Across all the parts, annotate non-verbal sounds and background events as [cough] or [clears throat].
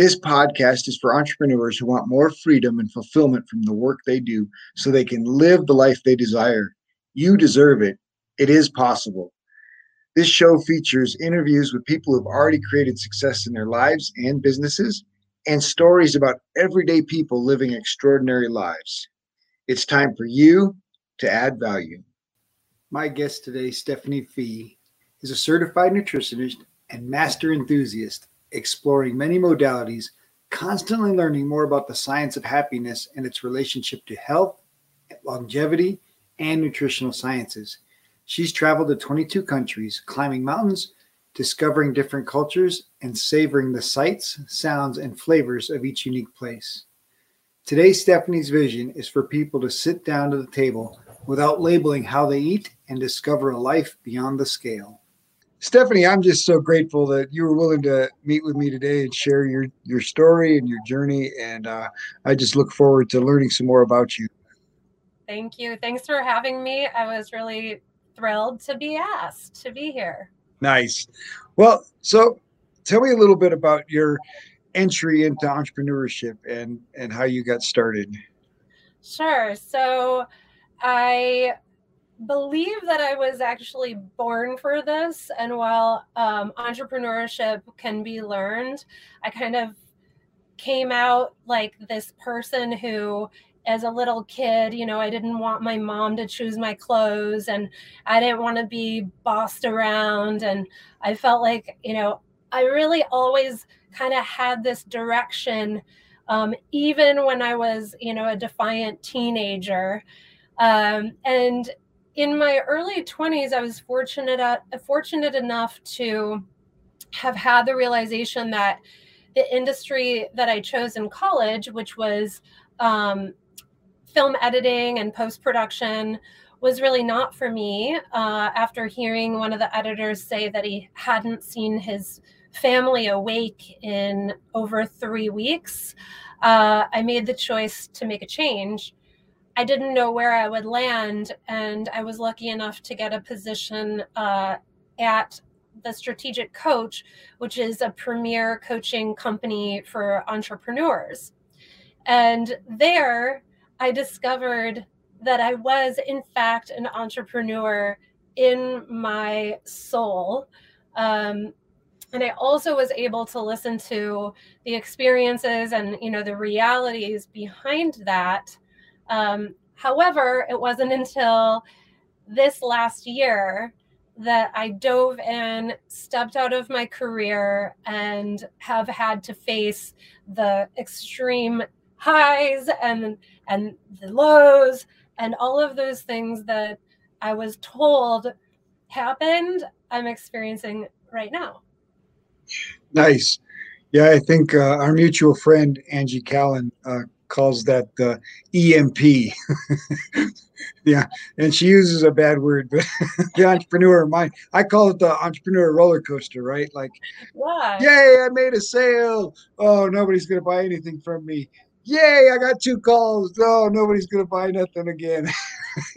This podcast is for entrepreneurs who want more freedom and fulfillment from the work they do so they can live the life they desire. You deserve it. It is possible. This show features interviews with people who have already created success in their lives and businesses and stories about everyday people living extraordinary lives. It's time for you to add value. My guest today, Stephanie Fee, is a certified nutritionist and master enthusiast exploring many modalities, constantly learning more about the science of happiness and its relationship to health, longevity, and nutritional sciences. She's traveled to 22 countries, climbing mountains, discovering different cultures, and savoring the sights, sounds, and flavors of each unique place. Today, Stephanie's vision is for people to sit down to the table without labeling how they eat and discover a life beyond the scale. Stephanie, I'm just so grateful that you were willing to meet with me today and share your your story and your journey. And uh, I just look forward to learning some more about you. Thank you. Thanks for having me. I was really thrilled to be asked to be here. Nice. Well, so tell me a little bit about your entry into entrepreneurship and and how you got started. Sure. So I believe that I was actually born for this. And while um, entrepreneurship can be learned, I kind of came out like this person who, as a little kid, you know, I didn't want my mom to choose my clothes and I didn't want to be bossed around. And I felt like, you know, I really always kind of had this direction. Um, even when I was, you know, a defiant teenager. Um, and in my early 20s, I was fortunate uh, fortunate enough to have had the realization that the industry that I chose in college, which was um, film editing and post production, was really not for me. Uh, after hearing one of the editors say that he hadn't seen his family awake in over three weeks, uh, I made the choice to make a change. I didn't know where I would land, and I was lucky enough to get a position uh, at the Strategic Coach, which is a premier coaching company for entrepreneurs. And there, I discovered that I was, in fact, an entrepreneur in my soul. Um, and I also was able to listen to the experiences and you know the realities behind that um, however, it wasn't until this last year that I dove in, stepped out of my career, and have had to face the extreme highs and and the lows and all of those things that I was told happened. I'm experiencing right now. Nice. Yeah, I think uh, our mutual friend Angie Callan uh, calls that the EMP. [laughs] yeah, and she uses a bad word, but [laughs] the entrepreneur mind. I call it the entrepreneur roller coaster, right? Like, Why? yay, I made a sale. Oh, nobody's gonna buy anything from me. Yay, I got two calls. Oh, nobody's gonna buy nothing again.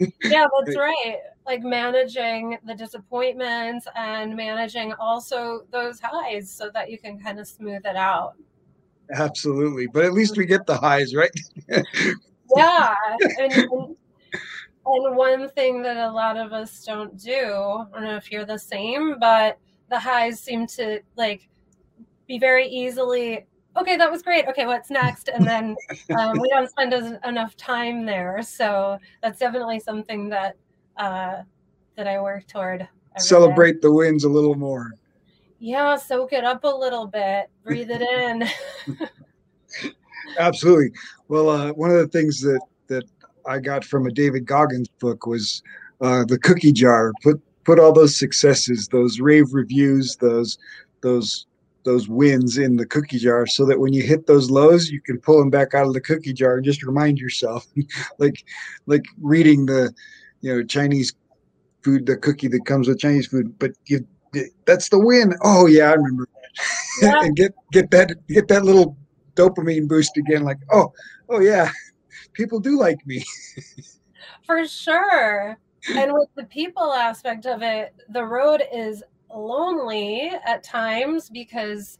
[laughs] yeah, that's right. Like managing the disappointments and managing also those highs so that you can kind of smooth it out. Absolutely. But at least we get the highs, right? [laughs] yeah. And, and, and one thing that a lot of us don't do, I don't know if you're the same, but the highs seem to like be very easily okay that was great okay what's next and then um, we don't spend as, enough time there so that's definitely something that uh, that i work toward celebrate day. the wins a little more yeah, soak it up a little bit, breathe it in. [laughs] Absolutely. Well, uh, one of the things that that I got from a David Goggins book was uh, the cookie jar. Put put all those successes, those rave reviews, those those those wins in the cookie jar so that when you hit those lows you can pull them back out of the cookie jar and just remind yourself [laughs] like like reading the you know chinese food the cookie that comes with chinese food but you that's the win. Oh yeah i remember yeah. [laughs] and get get that get that little dopamine boost again like oh oh yeah people do like me. [laughs] For sure. And with the people aspect of it the road is lonely at times because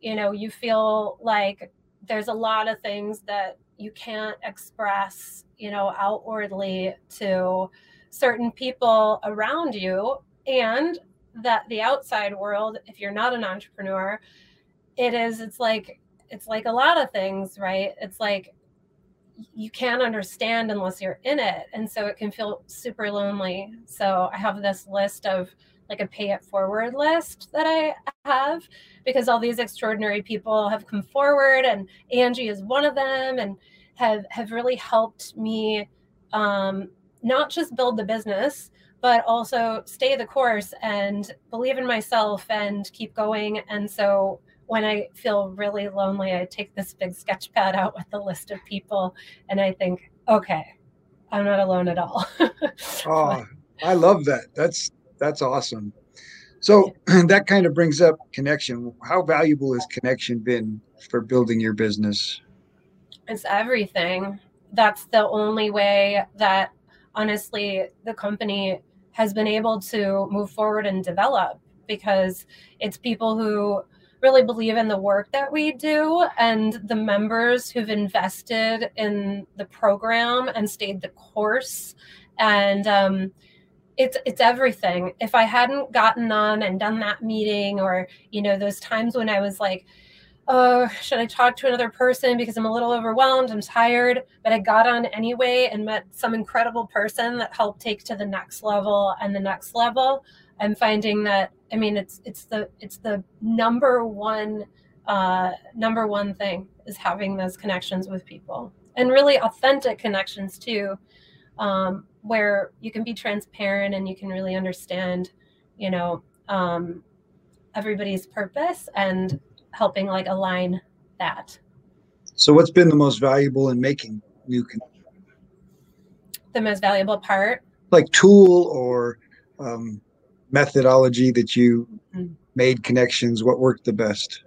you know you feel like there's a lot of things that you can't express you know outwardly to certain people around you. And that the outside world if you're not an entrepreneur it is it's like it's like a lot of things right? It's like you can't understand unless you're in it. And so it can feel super lonely. So i have this list of like a pay it forward list that I have because all these extraordinary people have come forward and Angie is one of them and have have really helped me um, not just build the business but also stay the course and believe in myself and keep going and so when I feel really lonely, I take this big sketch pad out with a list of people and I think, okay, I'm not alone at all. [laughs] oh, I love that. That's that's awesome. So [clears throat] that kind of brings up connection. How valuable has connection been for building your business? It's everything. That's the only way that honestly the company has been able to move forward and develop because it's people who really believe in the work that we do and the members who've invested in the program and stayed the course and um, it's it's everything. If I hadn't gotten on and done that meeting, or you know, those times when I was like, oh, should I talk to another person because I'm a little overwhelmed, I'm tired, but I got on anyway and met some incredible person that helped take to the next level and the next level. I'm finding that I mean it's it's the it's the number one uh, number one thing is having those connections with people and really authentic connections too um, where you can be transparent and you can really understand, you know, um, everybody's purpose and helping like align that. So, what's been the most valuable in making new connections? The most valuable part, like tool or um, methodology that you mm-hmm. made connections. What worked the best?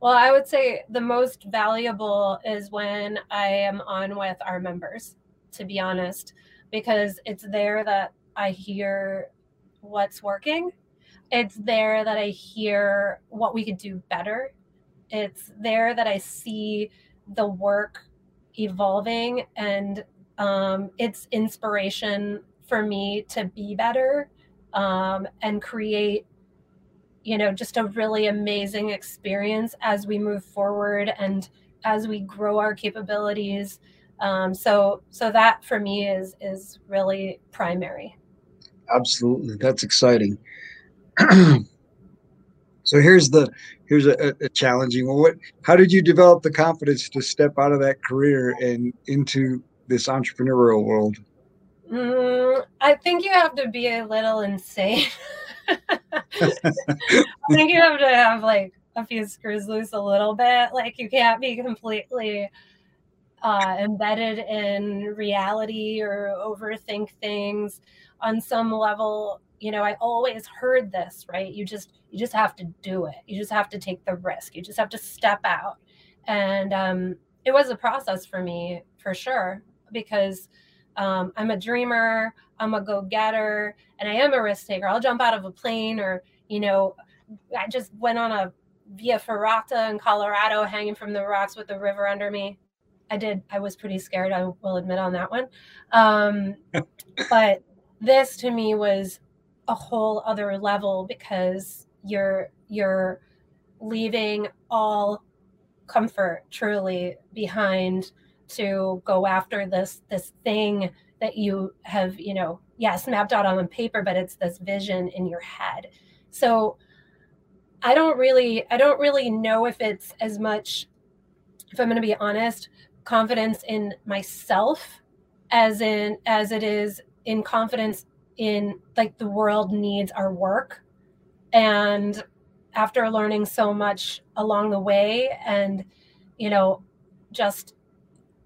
Well, I would say the most valuable is when I am on with our members, to be honest because it's there that I hear what's working. It's there that I hear what we could do better. It's there that I see the work evolving and um, it's inspiration for me to be better um, and create you know just a really amazing experience as we move forward and as we grow our capabilities um, so so that for me is is really primary. Absolutely, that's exciting. [clears throat] so here's the here's a, a challenging one. What how did you develop the confidence to step out of that career and into this entrepreneurial world? Mm, I think you have to be a little insane. [laughs] I think you have to have like a few screws loose a little bit. Like you can't be completely uh, embedded in reality or overthink things on some level you know i always heard this right you just you just have to do it you just have to take the risk you just have to step out and um, it was a process for me for sure because um, i'm a dreamer i'm a go-getter and i am a risk taker i'll jump out of a plane or you know i just went on a via ferrata in colorado hanging from the rocks with the river under me I did. I was pretty scared. I will admit on that one. Um, [laughs] but this to me was a whole other level because you're you're leaving all comfort truly behind to go after this this thing that you have you know yes mapped out on paper but it's this vision in your head. So i don't really i don't really know if it's as much if i'm going to be honest confidence in myself as in as it is in confidence in like the world needs our work. And after learning so much along the way and you know just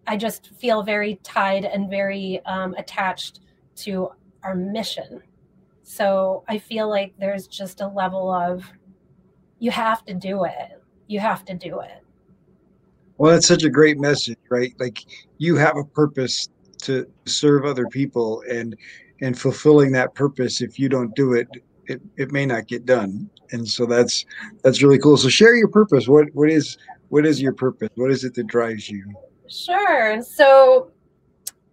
i just feel very tied and very um, attached to our mission. So i feel like there's just a level of you have to do it. You have to do it. Well that's such a great message right? Like you have a purpose to serve other people and and fulfilling that purpose if you don't do it it, it may not get done. And so that's that's really cool. So share your purpose. What what is what is your purpose? What is it that drives you? Sure. So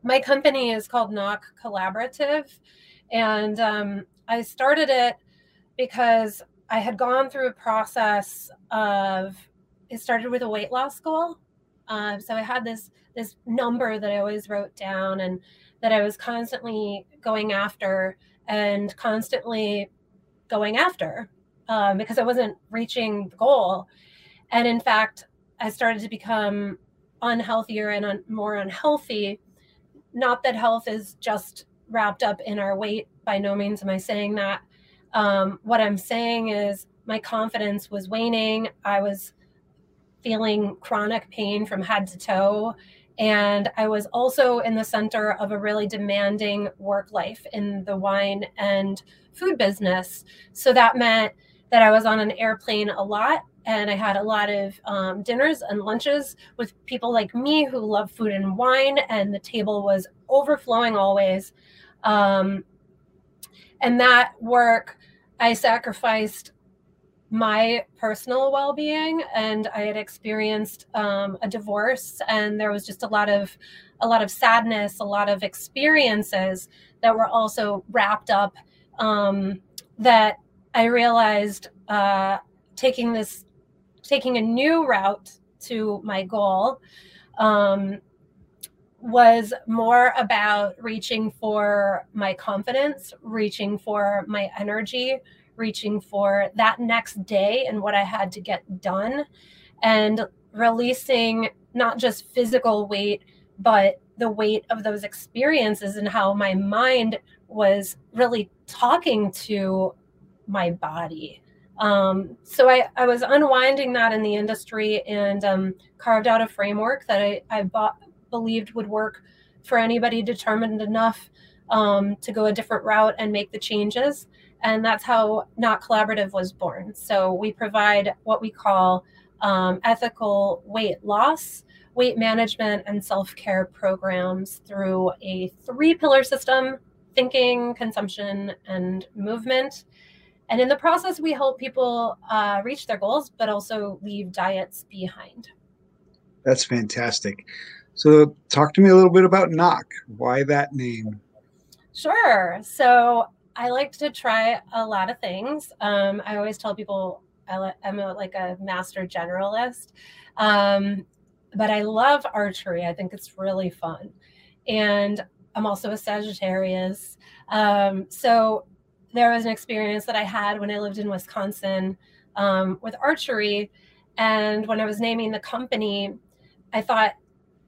my company is called Nock Collaborative. And um, i started it because i had gone through a process of it started with a weight loss goal. Um, so i had this this number that i always wrote down and that i was constantly going after and constantly going after um, because I wasn't reaching the goal. And in fact, I started to become unhealthier and un- more unhealthy. Not that health is just wrapped up in our weight. By no means am I saying that. Um, what I'm saying is my confidence was waning. I was feeling chronic pain from head to toe. And I was also in the center of a really demanding work life in the wine and food business. So that meant that I was on an airplane a lot and I had a lot of um, dinners and lunches with people like me who love food and wine, and the table was overflowing always. Um, and that work, I sacrificed my personal well-being, and I had experienced um, a divorce, and there was just a lot of a lot of sadness, a lot of experiences that were also wrapped up um, that I realized uh, taking this, taking a new route to my goal um, was more about reaching for my confidence, reaching for my energy, reaching for that next day and what I had to get done, and releasing not just physical weight, but the weight of those experiences and how my mind was really talking to my body. Um, so I, I was unwinding that in the industry and um, carved out a framework that I, I bought, believed would work for anybody determined enough um, to go a different route and make the changes. And that's how Nock Collaborative was born. So we provide what we call um, ethical weight loss, weight management, and self care programs through a three pillar system thinking, consumption, and movement. And in the process, we help people uh, reach their goals, but also leave diets behind. That's fantastic. So, talk to me a little bit about Nock. Why that name? Sure. So, I like to try a lot of things. Um, I always tell people I am a, like a master generalist, um, but I love archery. I think it's really fun. And I'm also a Sagittarius. Um, so there was an experience that I had when I lived in Wisconsin um, with archery. And when I was naming the company, I thought,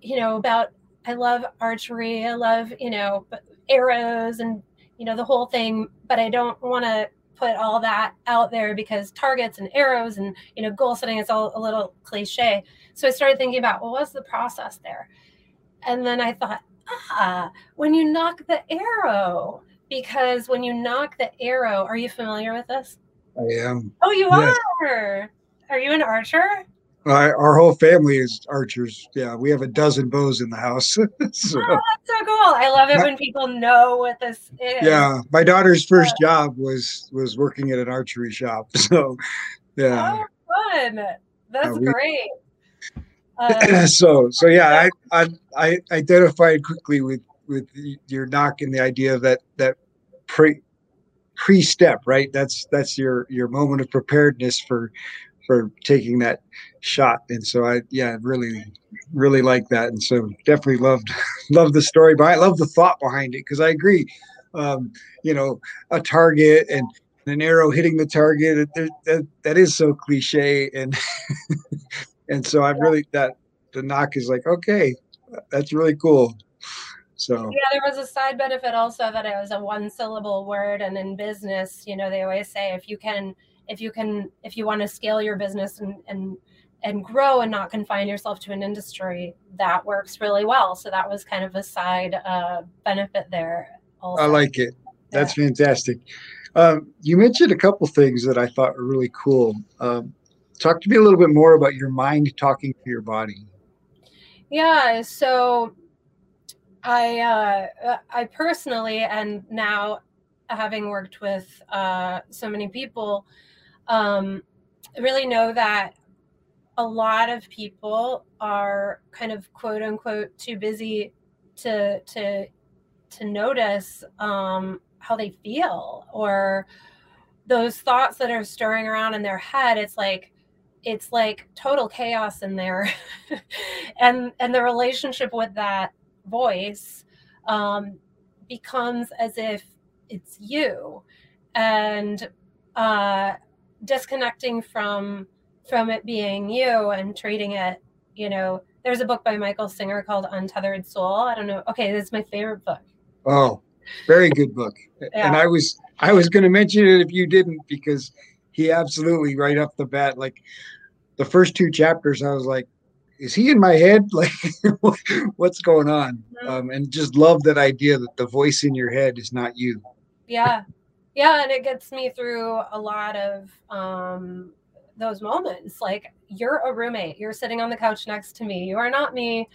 you know, about I love archery. I love, you know, arrows and, you know, the whole thing, but I don't want to put all that out there because targets and arrows and, you know, goal setting is all a little cliche. So I started thinking about, well, what's the process there? And then I thought, ah, when you nock the arrow, because when you nock the arrow, are you familiar with this? I am. Oh, you yes. are. Are you an archer? Uh, our whole family is archers. Yeah, we have a dozen bows in the house. [laughs] so, oh, that's so cool. I love it my, when people know what this is. Yeah, my daughter's first job was was working at an archery shop. [laughs] So, yeah. Oh, fun. That's uh, we, great. [clears throat] Uh, so so yeah, I, I I identified quickly with with your nock and the idea that that pre pre step right. That's that's your your moment of preparedness for for taking that shot. And so I yeah really really like that. And so definitely loved [laughs] loved the story, but I love the thought behind it because I agree. Um, you know, a target and an arrow hitting the target that, that, that is so cliche and [laughs] and so I really that the nock is like okay, that's really cool. So yeah, there was a side benefit also that it was a one syllable word, and in business, you know, they always say if you can if you can if you want to scale your business and and and grow and not confine yourself to an industry that works really well. So that was kind of a side uh, benefit there also. i like it. That's yeah. fantastic. Um, you mentioned a couple things that i thought were really cool. Um, talk to me a little bit more about your mind talking to your body. Yeah so i uh, i personally and now having worked with uh, so many people um, really know that a lot of people are kind of quote unquote too busy to to to notice um, how they feel or those thoughts that are stirring around in their head. It's like it's like total chaos in there. [laughs] And and the relationship with that voice um, becomes as if it's you. And uh, disconnecting from from it being you and treating it you know there's a book by michael singer called untethered soul. I don't know. Okay this is my favorite book. Oh very good book. Yeah. and i was i was going to mention it if you didn't because he absolutely right off the bat like the first two chapters i was like is he in my head? [laughs] Like what's going on? Mm-hmm. um, and just love that idea that the voice in your head is not you. Yeah yeah and it gets me through a lot of um those moments like you're a roommate. You're sitting on the couch next to me. You are not me.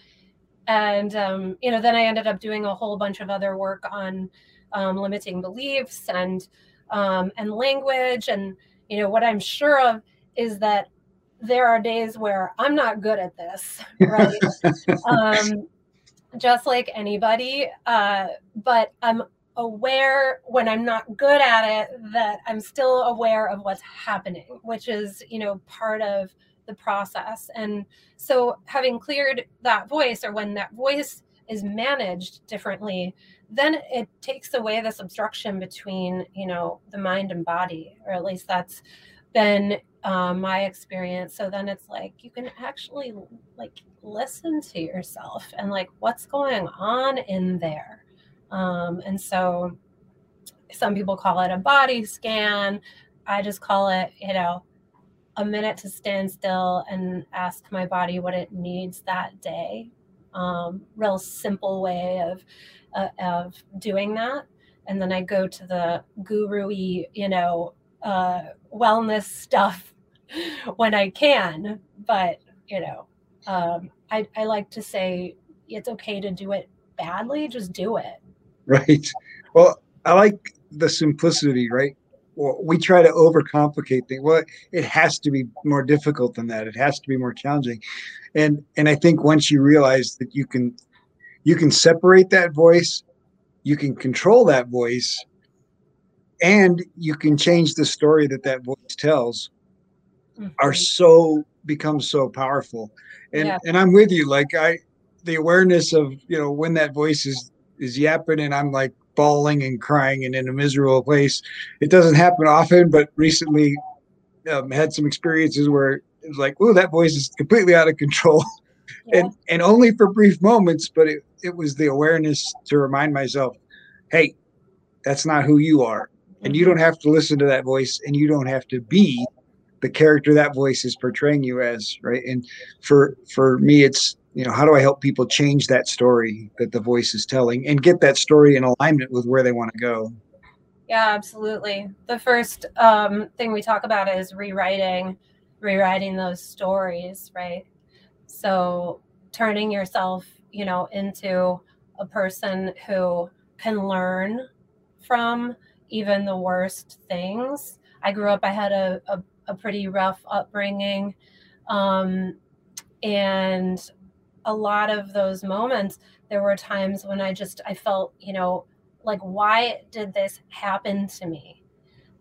And um, you know then i ended up doing a whole bunch of other work on um, limiting beliefs and um, and language. And you know what i'm sure of is that there are days where i'm not good at this [laughs] right? [laughs] Um, just like anybody uh, but i'm aware when I'm not good at it that I'm still aware of what's happening, which is, you know, part of the process. And so having cleared that voice or when that voice is managed differently, then it takes away this obstruction between, you know, the mind and body, or at least that's been um, my experience. So then it's like you can actually like listen to yourself and like what's going on in there um, and so some people call it a body scan. I just call it, you know, a minute to stand still and ask my body what it needs that day. Um, real simple way of uh, of doing that. And then I go to the guru-y, you know, uh, wellness stuff [laughs] when I can. But you know, um, I, I like to say it's okay to do it badly. Just do it. [laughs] right? Well, I like the simplicity, right? Well, we try to overcomplicate things. Well, it has to be more difficult than that. It has to be more challenging, and and I think once you realize that you can you can separate that voice, you can control that voice, and you can change the story that that voice tells. Mm-hmm. Are so becomes so powerful, and yeah. and I'm with you. Like I, the awareness of you know when that voice is is yapping and I'm like bawling and crying and in a miserable place. It doesn't happen often, but recently um, had some experiences where it was like, oh, that voice is completely out of control. Yeah. And and only for brief moments, but it, it was the awareness to remind myself, hey, that's not who you are. And you mm-hmm. don't have to listen to that voice and you don't have to be the character that voice is portraying you as, right? And for for me it's you know how do i help people change that story that the voice is telling and get that story in alignment with where they want to go? Yeah absolutely. The first um, thing we talk about is rewriting rewriting those stories right? So turning yourself you know into a person who can learn from even the worst things. I grew up i had a, a, a pretty rough upbringing um, and a lot of those moments there were times when i just i felt you know like why did this happen to me?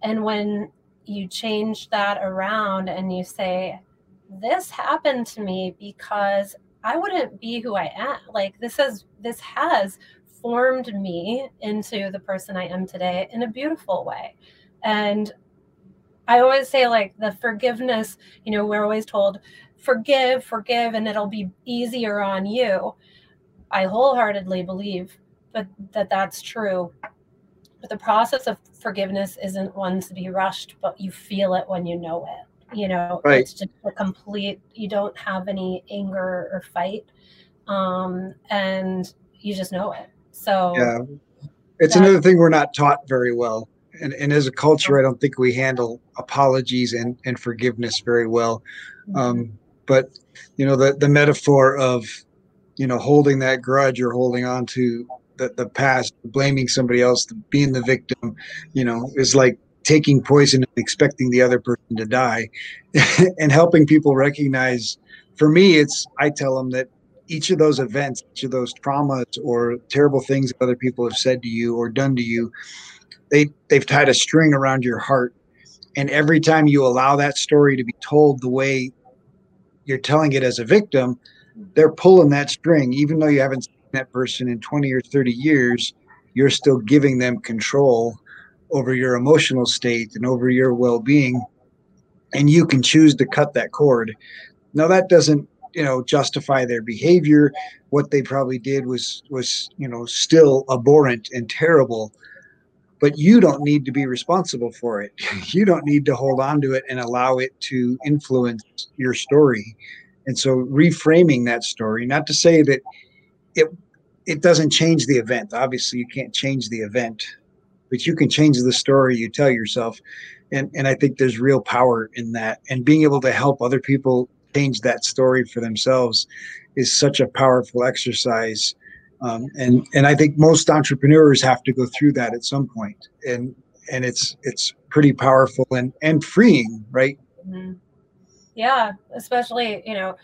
And when you change that around and you say this happened to me because i wouldn't be who i am like this has this has formed me into the person i am today in a beautiful way. And i always say like the forgiveness you know we're always told forgive, forgive, and it'll be easier on you. I wholeheartedly believe that, that that's true. But the process of forgiveness isn't one to be rushed, but you feel it when you know it. You know, right. it's just a complete. You don't have any anger or fight, um, and you just know it. So yeah, it's another thing we're not taught very well. And, and as a culture, I don't think we handle apologies and, and forgiveness very well. Mm-hmm. Um, but you know, the the metaphor of you know holding that grudge or holding on to the, the past, blaming somebody else, being the victim, you know, is like taking poison and expecting the other person to die [laughs] and helping people recognize for me it's i tell them that each of those events each of those traumas or terrible things that other people have said to you or done to you they they've tied a string around your heart. And every time you allow that story to be told the way you're telling it as a victim they're pulling that string. Even though you haven't seen that person in 20 or 30 years you're still giving them control over your emotional state and over your well-being. And you can choose to cut that cord. Now that doesn't you know justify their behavior. What they probably did was was you know still abhorrent and terrible but you don't need to be responsible for it. [laughs] You don't need to hold on to it and allow it to influence your story. And so reframing that story not to say that it it doesn't change the event. Obviously you can't change the event but you can change the story you tell yourself. And and i think there's real power in that. And being able to help other people change that story for themselves is such a powerful exercise. Um, and and I think most entrepreneurs have to go through that at some point, and and it's it's pretty powerful and and freeing, right? Mm-hmm. Yeah, especially you know,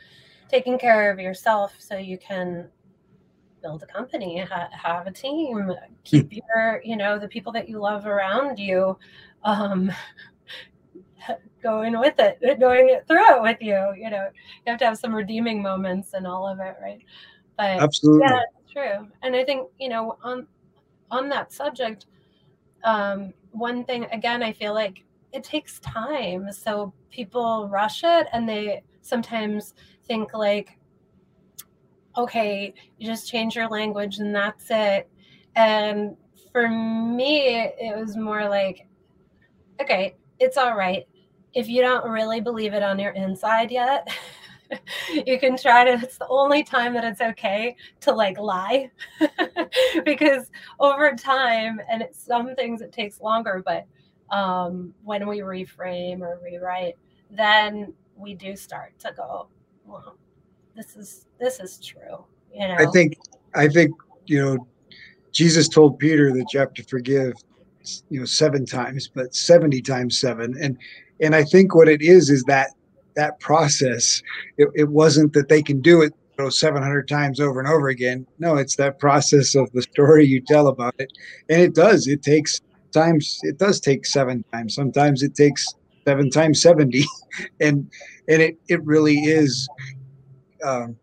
taking care of yourself so you can build a company, ha- have a team, keep your you know the people that you love around you. Um, [laughs] going with it, [laughs] going it through it with you. You know, you have to have some redeeming moments and all of it, right? But absolutely, yeah, true. And I think you know on on that subject, um, one thing again, I feel like it takes time. So people rush it, and they sometimes think like, okay, you just change your language and that's it. And for me, it was more like, okay, it's all right if you don't really believe it on your inside yet, [laughs] [laughs] you can try to it's the only time that it's okay to like lie. [laughs] Because over time and it's some things it takes longer but um when we reframe or rewrite then we do start to go well this is this is true you know? i think i think you know jesus told peter that you have to forgive you know seven times but 70 times seven and and I think what it is is that that process. It, it wasn't that they can do it you know, 700 times over and over again. No, it's that process of the story you tell about it, and it does. It takes times. It does take seven times. Sometimes it takes seven times 70, [laughs] and and it it really is. Um,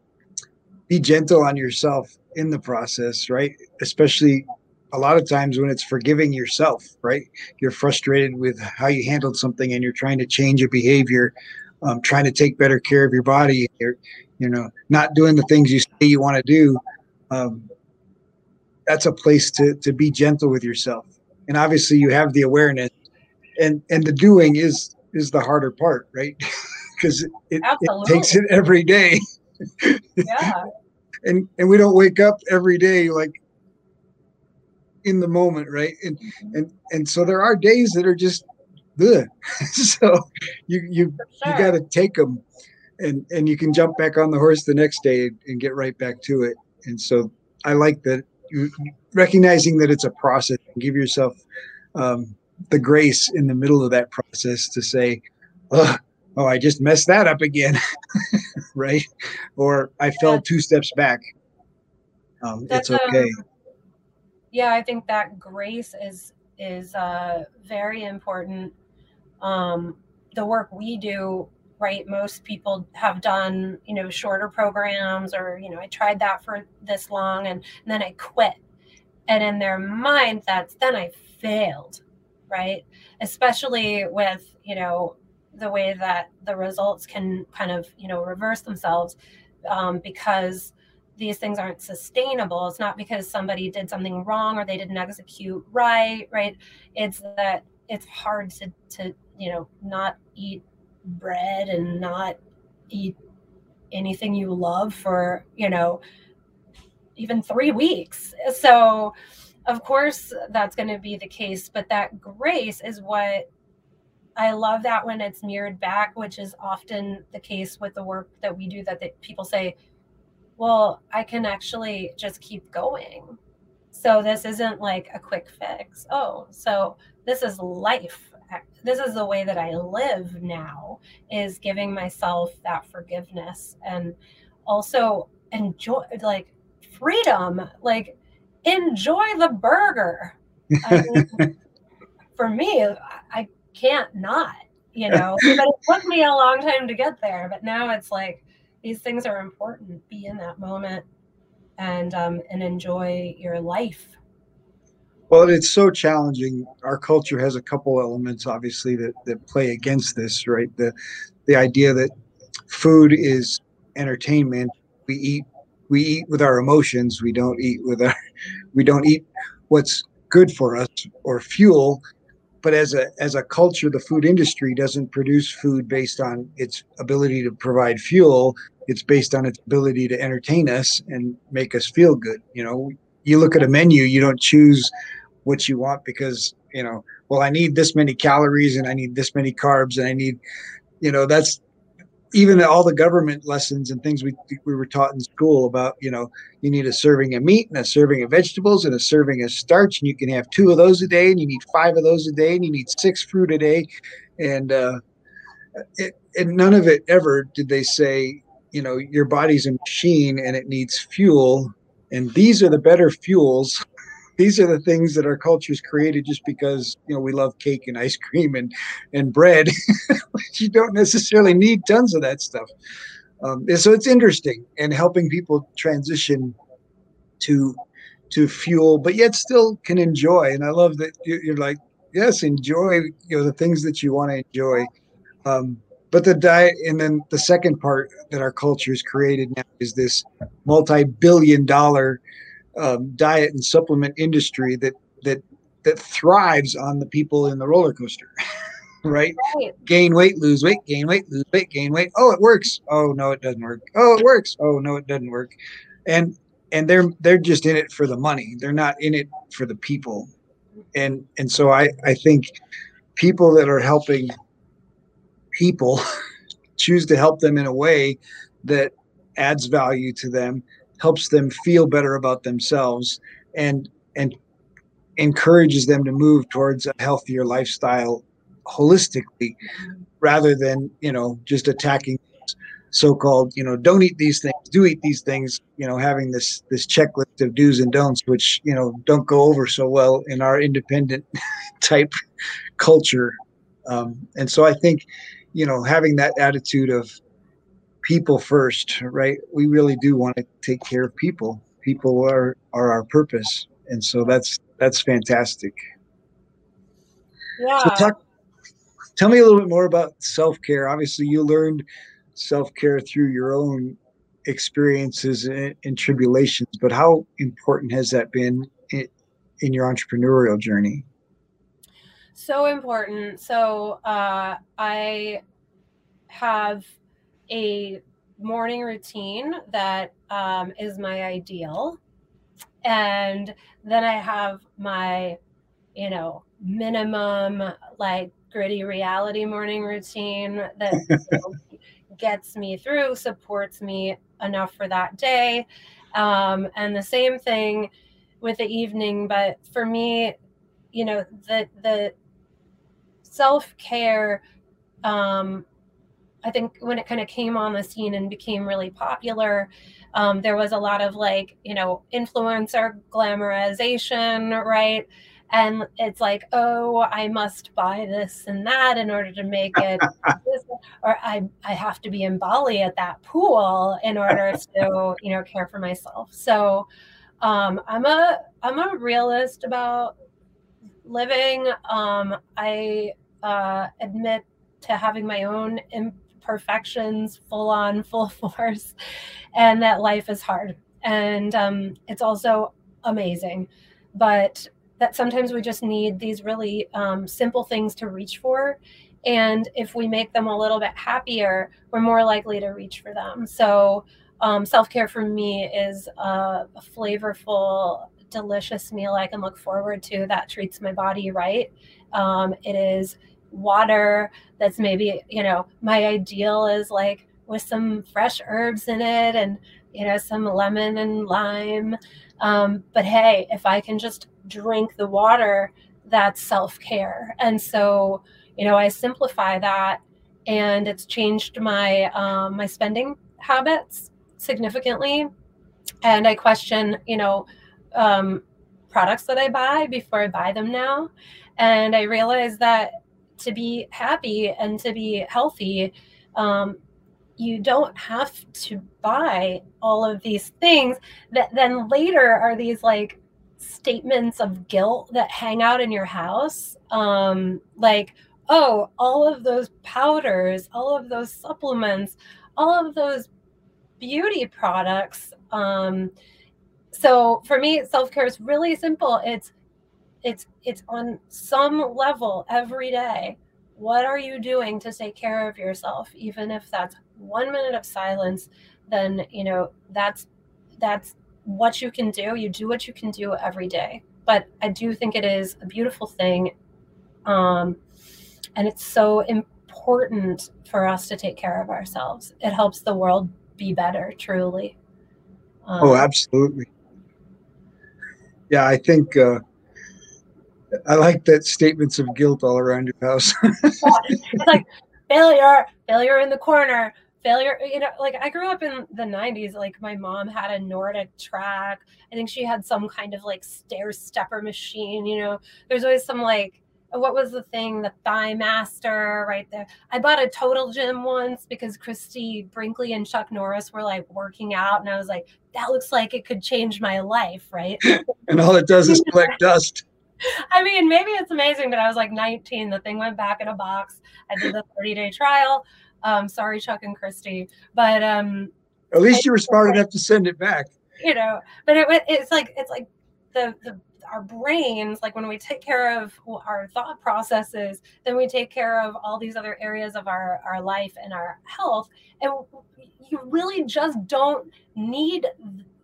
be gentle on yourself in the process, right? Especially a lot of times when it's forgiving yourself, right? You're frustrated with how you handled something and you're trying to change your behavior, um, trying to take better care of your body. You're, you know, not doing the things you say you want to do. Um, that's a place to to be gentle with yourself. And obviously, you have the awareness, and and the doing is is the harder part, right? [laughs] Because it, it, takes it every day. yeah. [laughs] and and we don't wake up every day like in the moment, right? And mm-hmm. and and so there are days that are just good. [laughs] so you you sure. you got to take them, and and you can jump back on the horse the next day and get right back to it. And so I like that you recognizing that it's a process. And give yourself um, the grace in the middle of that process to say, oh, oh I just messed that up again, [laughs] right? Or I fell two steps back. Um, it's okay. Um, yeah, I think that grace is is uh, very important. Um, the work we do, right? Most people have done, you know, shorter programs, or you know, I tried that for this long, and, and then I quit. And in their mind, that's then I failed, right? Especially with you know the way that the results can kind of you know reverse themselves um, because these things aren't sustainable. It's not because somebody did something wrong or they didn't execute right, right? It's that it's hard to to you know not eat bread and not eat anything you love for you know even three weeks. So of course that's going to be the case, but that grace is what I love that when it's mirrored back, which is often the case with the work that we do that, people say, well, I can actually just keep going. So this isn't like a quick fix. Oh, so this is life. This is the way that I live now is giving myself that forgiveness and also enjoy like freedom, like enjoy the burger. I mean, [laughs] for me, I can't not, you know, but it took me a long time to get there. But now it's like these things are important. Be in that moment and um, and enjoy your life. Well, it's so challenging. Our culture has a couple elements, obviously, that, that play against this, right? The the idea that food is entertainment. We eat we eat with our emotions. We don't eat with our we don't eat what's good for us or fuel but as a as a culture the food industry doesn't produce food based on its ability to provide fuel it's based on its ability to entertain us and make us feel good you know you look at a menu you don't choose what you want because you know well i need this many calories and i need this many carbs and i need you know that's even all the government lessons and things we we were taught in school about you know you need a serving of meat and a serving of vegetables and a serving of starch and you can have two of those a day and you need five of those a day and you need six fruit a day. And uh it, and none of it ever did they say you know your body's a machine and it needs fuel and these are the better fuels. These are the things that our culture's created just because you know we love cake and ice cream and and bread. [laughs] You don't necessarily need tons of that stuff. Um, so it's interesting and helping people transition to to fuel but yet still can enjoy. And i love that you're like yes enjoy you know the things that you want to enjoy. Um, but the diet and then the second part that our culture has created now is this multi-billion dollar um, diet and supplement industry that that that thrives on the people in the roller coaster. [laughs] right? right? Gain weight, lose weight, gain weight, lose weight, gain weight. Oh, it works. Oh no, it doesn't work. Oh, it works. Oh no, it doesn't work. And and they're they're just in it for the money. They're not in it for the people. And and so I I think people that are helping people [laughs] choose to help them in a way that adds value to them helps them feel better about themselves and and encourages them to move towards a healthier lifestyle holistically rather than you know just attacking so-called you know don't eat these things do eat these things you know having this this checklist of do's and don'ts which you know don't go over so well in our independent [laughs] type culture. Um, and so i think you know having that attitude of people first, right? We really do want to take care of people. People are are our purpose, and so that's that's fantastic. Yeah. So talk, tell me a little bit more about self care. Obviously, you learned self care through your own experiences and, and, tribulations, but how important has that been in, in your entrepreneurial journey? So important. So uh, I have a morning routine that um, is my ideal. And then I have my, you know, minimum like gritty reality morning routine that you [laughs] know, gets me through, supports me enough for that day. Um, and the same thing with the evening. But for me, you know, the, the self care um, I think when it kind of came on the scene and became really popular, um, there was a lot of like, you know, influencer glamorization, right? And it's like, oh, I must buy this and that in order to make it, [laughs] or I, I have to be in Bali at that pool in order [laughs] to, you know, care for myself. So um, I'm a I'm a realist about living. Um, I uh, admit to having my own imperfections full on [laughs] full force and that life is hard and um, it's also amazing. But that sometimes we just need these really um, simple things to reach for. And if we make them a little bit happier, we're more likely to reach for them. So, um, self care for me is a, flavorful, delicious meal I can look forward to that treats my body right. Um, it is water that's maybe, you know, my ideal is like with some fresh herbs in it and, you know, some lemon and lime. Um, but hey, if I can just drink the water, that's self care. And so, you know, I simplify that and it's changed my um, my spending habits significantly. And I question, you know, um, products that I buy before I buy them now. And I realize that to be happy and to be healthy, um, you don't have to buy all of these things that then later are these like statements of guilt that hang out in your house. Um, like, oh, all of those powders, all of those supplements, all of those beauty products. Um, so for me, self care is really simple. It's it's it's on some level every day. What are you doing to take care of yourself, even if that's one minute of silence? Then you know that's that's what you can do. You do what you can do every day. But I do think it is a beautiful thing. Um, and it's so important for us to take care of ourselves. It helps the world be better, truly. Um, oh, absolutely. Yeah, I think uh, I like that statements of guilt all around your house. [laughs] it's like failure, failure in the corner, failure you know like i grew up in the 90s like my mom had a NordicTrack. I think she had some kind of like stair stepper machine you know? There's always some like what was the thing the thigh master right there? I bought a total gym once because christie brinkley and chuck norris were like working out and i was like that looks like it could change my life right? [laughs] And all it does is collect dust I mean, maybe it's amazing, but I was like 19. The thing went back in a box. I did the 30 day trial. Um, sorry, Chuck and Christie, but um, at least you were smart enough to send it back. You know, but it, it's like it's like the the our brains like when we take care of our thought processes then we take care of all these other areas of our our life and our health and you really just don't need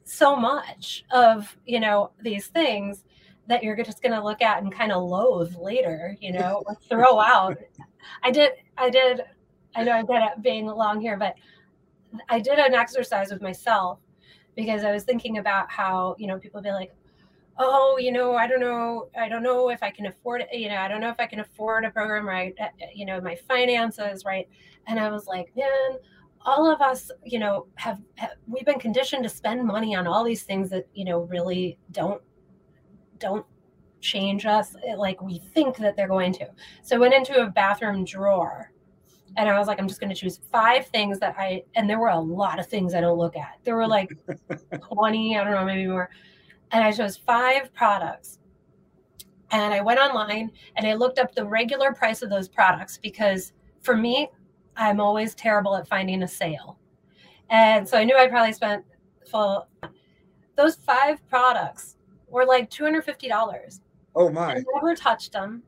so much of you know these things that you're just going to look at and kind of loathe later you know or [laughs] throw out i did i did I know I'm kind of being long here, but I did an exercise with myself because I was thinking about how, you know, people be like, oh, you know, I don't know, I don't know if I can afford it, you know, I don't know if I can afford a program right, uh, uh, you know, my finances, right? And I was like, man, all of us, you know, have, have we've been conditioned to spend money on all these things that, you know, really don't don't change us like we think that they're going to. So I went into a bathroom drawer and I was like, I'm just going to choose five things that I, and there were a lot of things I don't look at. There were like [laughs] 20, I don't know, maybe more. And I chose five products. And I went online and I looked up the regular price of those products because for me, I'm always terrible at finding a sale. And so I knew I probably spent full. Those five products were like $250. Oh my. I never touched them,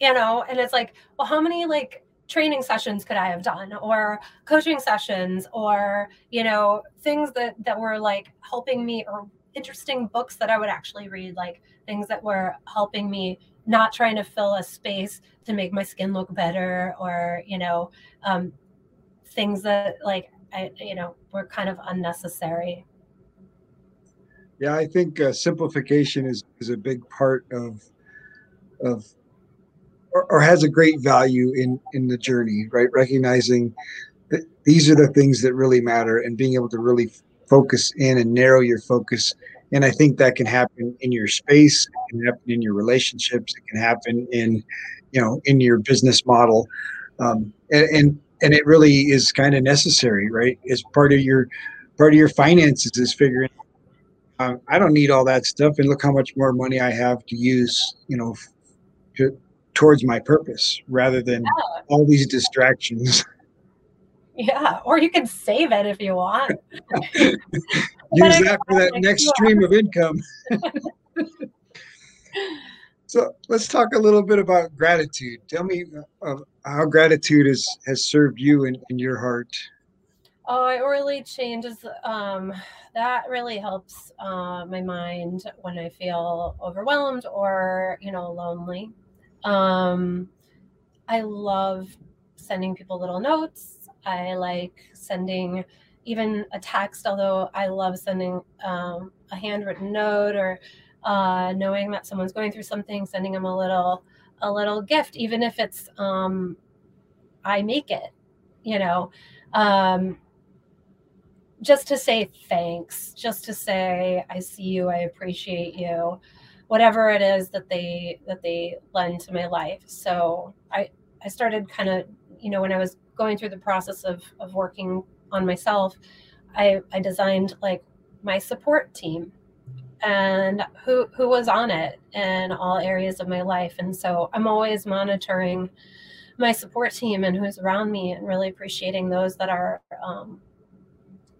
you know, and it's like, well, how many like training sessions could I have done or coaching sessions or you know things that that were like helping me or interesting books that I would actually read like things that were helping me not trying to fill a space to make my skin look better or you know um, things that like I you know were kind of unnecessary. Yeah, I think uh, simplification is is a big part of of or, or has a great value in in the journey, right? Recognizing that these are the things that really matter and being able to really focus in and narrow your focus. And I think that can happen in your space, it can happen in your relationships, it can happen in, you know, in your business model. Um, and, and and it really is kind of necessary, right? As part of your part of your finances is figuring um, I don't need all that stuff, and look how much more money I have to use, you know, to towards my purpose rather than yeah. all these distractions. [laughs] Yeah, or you can save it if you want. [laughs] use that for that next stream of income. [laughs] so let's talk a little bit about gratitude. Tell me uh, how gratitude has has served you in, in your heart. Oh, it really changes. Um, that really helps uh, my mind when I feel overwhelmed or you know lonely. Um, I love sending people little notes. I like sending even a text, although I love sending um, a handwritten note or uh, knowing that someone's going through something, sending them a little a little gift, even if it's um, I make it, you know, um, just to say thanks, just to say I see you, I appreciate you, whatever it is that they that they lend to my life. So I I started kind of you know when I was going through the process of of working on myself, I I designed like my support team and who who was on it in all areas of my life and so i'm always monitoring my support team and who's around me and really appreciating those that are um,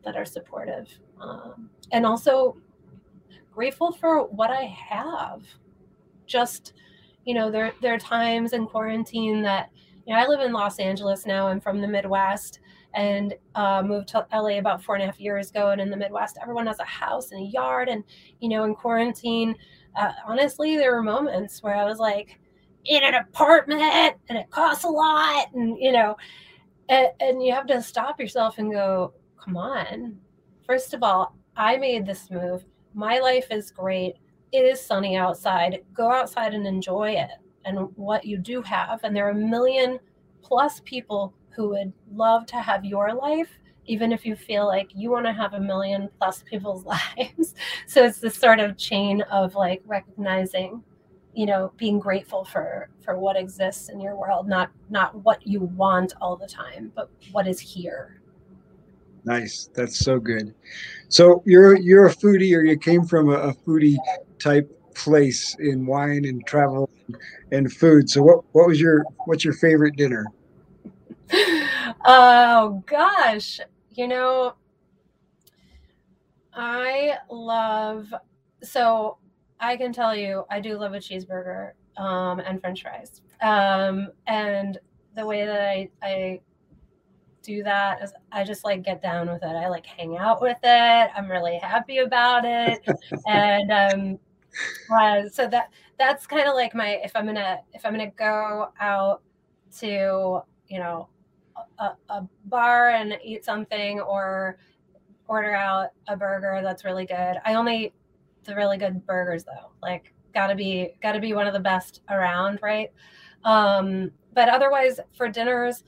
that are supportive um, and also grateful for what i have just you know there there are times in quarantine that you know i live in los angeles now i'm from the midwest and uh, moved to LA about four and a half years ago. And in the Midwest, everyone has a house and a yard. And, you know, in quarantine, uh, honestly, there were moments where I was like, in an apartment and it costs a lot. And, you know, and, and you have to stop yourself and go, come on. First of all, I made this move. My life is great. It is sunny outside. Go outside and enjoy it and what you do have. And there are a million plus people who would love to have your life even if you feel like you want to have a million plus people's [laughs] lives so it's this sort of chain of like recognizing you know being grateful for for what exists in your world not not what you want all the time but what is here nice. That's so good. So you're you're a foodie or you came from a, a foodie type place in wine and travel and food. So what what was your what's your favorite dinner? [laughs] Oh gosh, you know, I love so I can tell you I do love a cheeseburger um, and French fries. Um, and the way that I I do that is I just like get down with it. I like hang out with it. I'm really happy about it, [laughs] and um, uh, so that that's kind of like my if I'm gonna if I'm gonna go out to you know a, a bar and eat something or order out a burger that's really good. I only eat the really good burgers though. Like gotta be gotta be one of the best around, right? Um, but otherwise for dinners,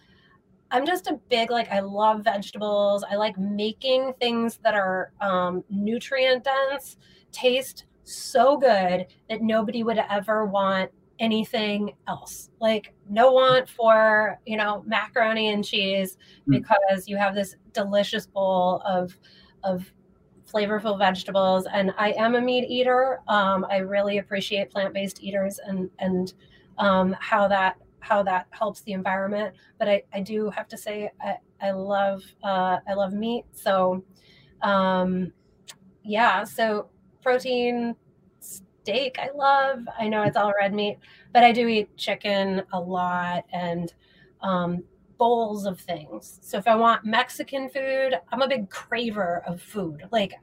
I'm just a big like I love vegetables. I like making things that are um, nutrient dense, taste so good that nobody would ever want anything else. Like no want for, you know, macaroni and cheese mm. because you have this delicious bowl of of flavorful vegetables and I am a meat eater. Um, I really appreciate plant-based eaters and and um, how that how that helps the environment. But I, I do have to say I, I love uh, I love meat. So um, yeah, so protein, steak I love. I know it's all red meat, but I do eat chicken a lot and um, bowls of things. So if I want Mexican food, I'm a big craver of food. Like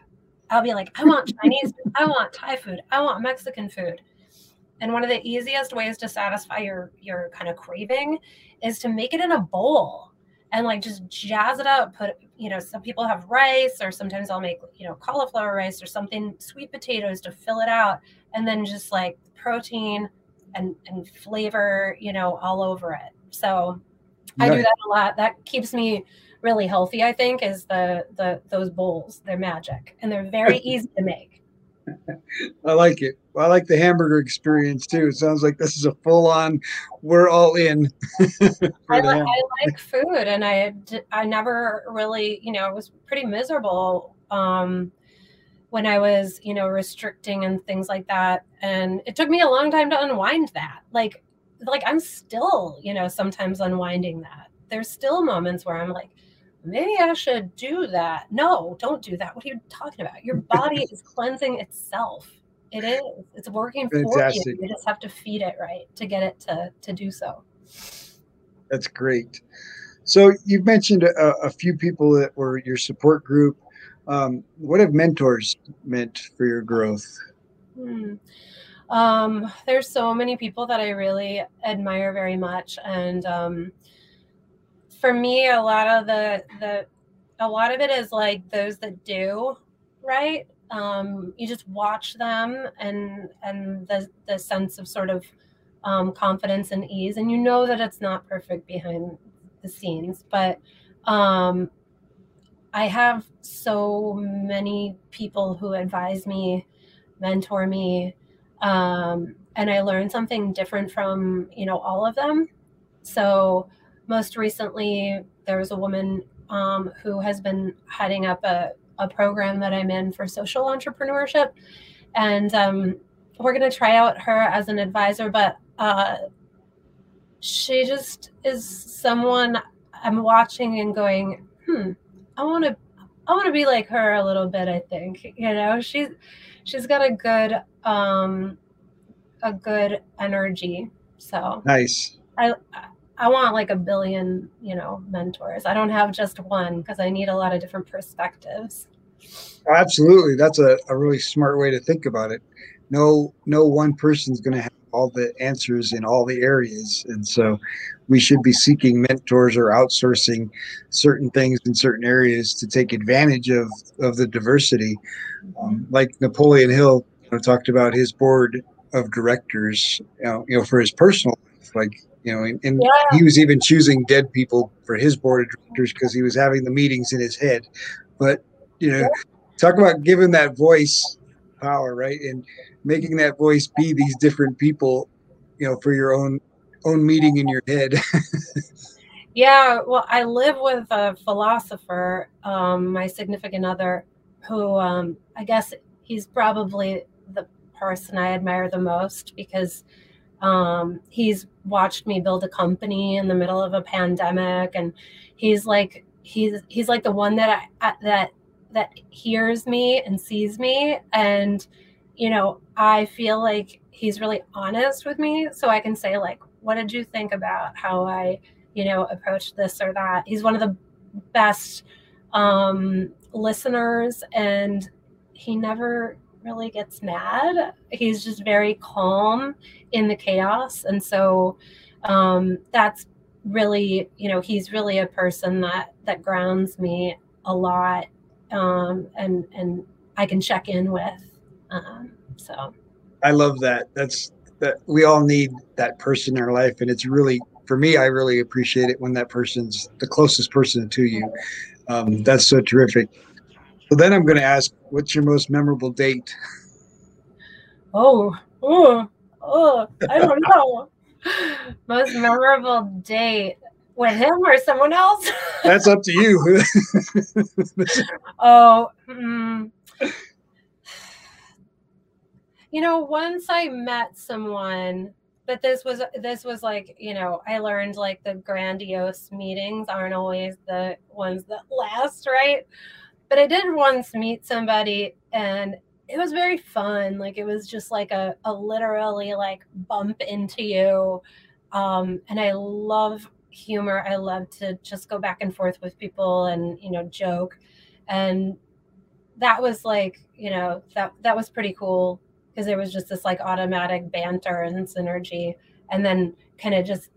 I'll be like, I want [laughs] Chinese, I want Thai food, I want Mexican food. And one of the easiest ways to satisfy your your kind of craving is to make it in a bowl and like just jazz it up. Put you know, some people have rice, or sometimes I'll make you know cauliflower rice or something, sweet potatoes to fill it out, and then just like protein and and flavor, you know, all over it. So I do that a lot. That keeps me really healthy. I think is the the those bowls. They're magic and they're very [laughs] easy to make. I like it. I like the hamburger experience too. It sounds like this is a full on, we're all in. [laughs] I, li- I, like food and I, I never really, you know, it was pretty miserable um, when I was, you know, restricting and things like that. And it took me a long time to unwind that. Like, like I'm still, you know, sometimes unwinding that. There's still moments where I'm like maybe I should do that. No, don't do that. What are you talking about? Your body is cleansing itself. It is. It's working Fantastic. for you. You just have to feed it right to get it to to do so. That's great. So you've mentioned a, a few people that were your support group. Um, what have mentors meant for your growth? Hmm. Um, there's so many people that I really admire very much, and um, for me, a lot of the the a lot of it is like those that do right. Um, you just watch them, and and the the sense of sort of um, confidence and ease, and you know that it's not perfect behind the scenes, but um, I have so many people who advise me, mentor me, um, and I learn something different from you know all of them. So most recently, there was a woman um, who has been heading up a, a program that I'm in for social entrepreneurship, and um, we're going to try out her as an advisor. But uh, she just is someone I'm watching and going, hmm, I want to, I want to be like her a little bit. I think you know she's she's got a good um a good energy. So nice. I I want like a billion, you know, mentors. I don't have just one because I need a lot of different perspectives. Absolutely. That's a, a really smart way to think about it. No no one person's gonna have all the answers in all the areas. And so we should be seeking mentors or outsourcing certain things in certain areas to take advantage of, of the diversity. Um, like Napoleon Hill you know, talked about his board of directors, you know, you know for his personal life, like you know, and, and yeah. he was even choosing dead people for his board of directors because he was having the meetings in his head. But you know, yeah. talk about giving that voice power, right? And making that voice be these different people, you know, for your own own meeting in your head. [laughs] yeah, well, I live with a philosopher, um, my significant other, who um, I guess he's probably the person I admire the most because um, he's watched me build a company in the middle of a pandemic, and he's like he's he's like the one that I, that that hears me and sees me and you know, I feel like he's really honest with me. So I can say, like, what did you think about how I, you know, approached this or that? He's one of the best um, listeners and he never really gets mad. He's just very calm in the chaos. And so um, that's really, you know, he's really a person that that grounds me a lot um, and and I can check in with. Um, so I love that. That's that we all need that person in our life, and it's really for me. I really appreciate it when that person's the closest person to you. Um, that's so terrific. So then I'm going to ask, what's your most memorable date? Oh, oh, oh! I don't know. [laughs] most memorable date with him or someone else? [laughs] That's up to you. [laughs] oh, mm, you know, once I met someone, but this was this was like, you know, I learned like the grandiose meetings aren't always the ones that last, right? But I did once meet somebody and it was very fun. Like it was just like a, a literally like bump into you. Um, and I love humor. I love to just go back and forth with people and, you know, joke. And that was like, you know, that that was pretty cool because there was just this like automatic banter and synergy and then kind of just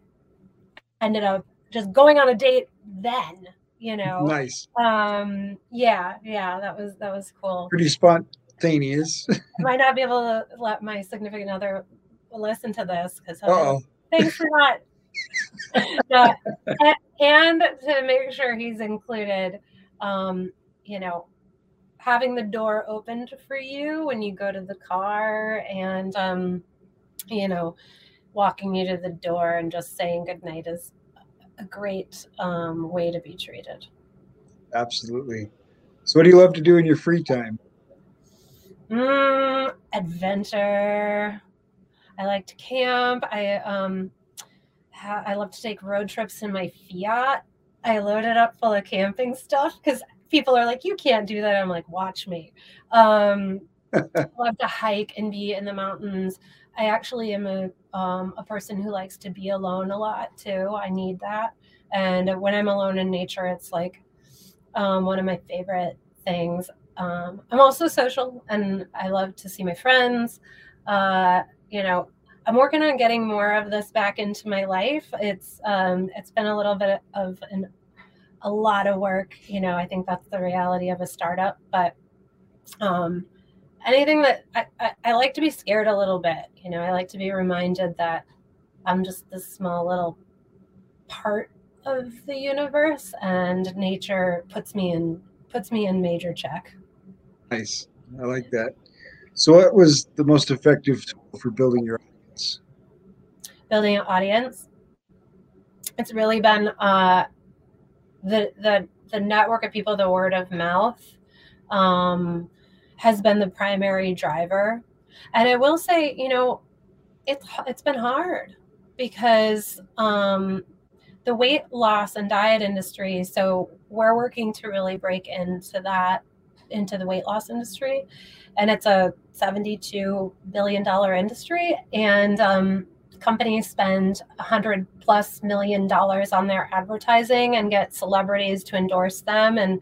ended up just going on a date then you know nice. um yeah yeah that was that was cool. Pretty spontaneous. [laughs] Might not be able to let my significant other listen to this because thanks for not [laughs] no, and, and to make sure he's included um you know having the door opened for you when you go to the car and um, you know walking you to the door and just saying goodnight is a great um, way to be treated absolutely so what do you love to do in your free time mm, adventure i like to camp i um ha- i love to take road trips in my fiat I load it up full of camping stuff because people are like, you can't do that. I'm like, watch me. Um, [laughs] love to hike and be in the mountains. I actually am a um, a person who likes to be alone a lot too. I need that, and when I'm alone in nature, it's like um, one of my favorite things. Um, I'm also social, and I love to see my friends. Uh, you know, I'm working on getting more of this back into my life. It's um, it's been a little bit of an a lot of work. You know, I think that's the reality of a startup. But um, anything that I, I, I like to be scared a little bit. You know, I like to be reminded that I'm just this small little part of the universe, and nature puts me in puts me in major check. Nice, I like that. So, what was the most effective tool for building your audience? Building an audience. It's really been uh, the the the network of people, the word of mouth, um, has been the primary driver. And I will say, you know, it's it's been hard because um, the weight loss and diet industry. So we're working to really break into that into the weight loss industry, and it's a seventy-two billion dollar industry, and um, companies spend a 100 plus million dollars on their advertising and get celebrities to endorse them and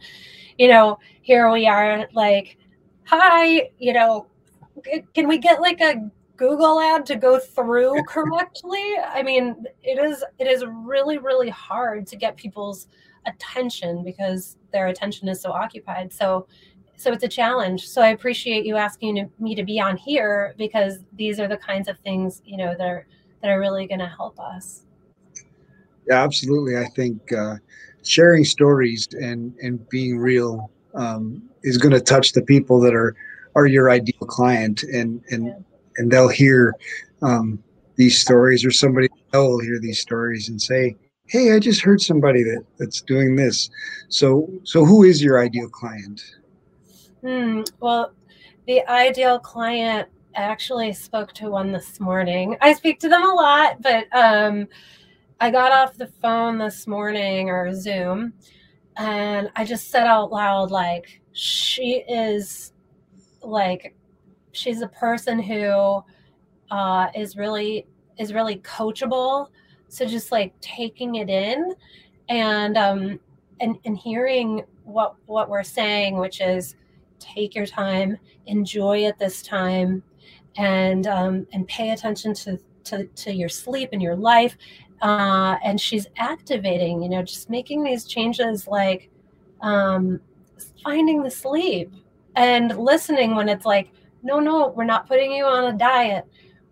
you know here we are like hi you know can we get like a google ad to go through [laughs] correctly i mean it is it is really really hard to get people's attention because their attention is so occupied so so it's a challenge so i appreciate you asking me to be on here because these are the kinds of things you know that are that are really going to help us. Yeah, absolutely. I think uh, sharing stories and and being real um, is going to touch the people that are are your ideal client, and and and they'll hear um, these stories, or somebody will hear these stories and say, "Hey, I just heard somebody that that's doing this." So so who is your ideal client? Hmm. Well, the ideal client actually spoke to one this morning. I speak to them a lot, but um, I got off the phone this morning or Zoom and I just said out loud, like, she is like, she's a person who uh, is really is really coachable. So just like taking it in and um and and hearing what what we're saying, which is take your time, enjoy it this time, and um, and pay attention to, to to your sleep and your life uh, and she's activating you know just making these changes like um, finding the sleep and listening when it's like no no we're not putting you on a diet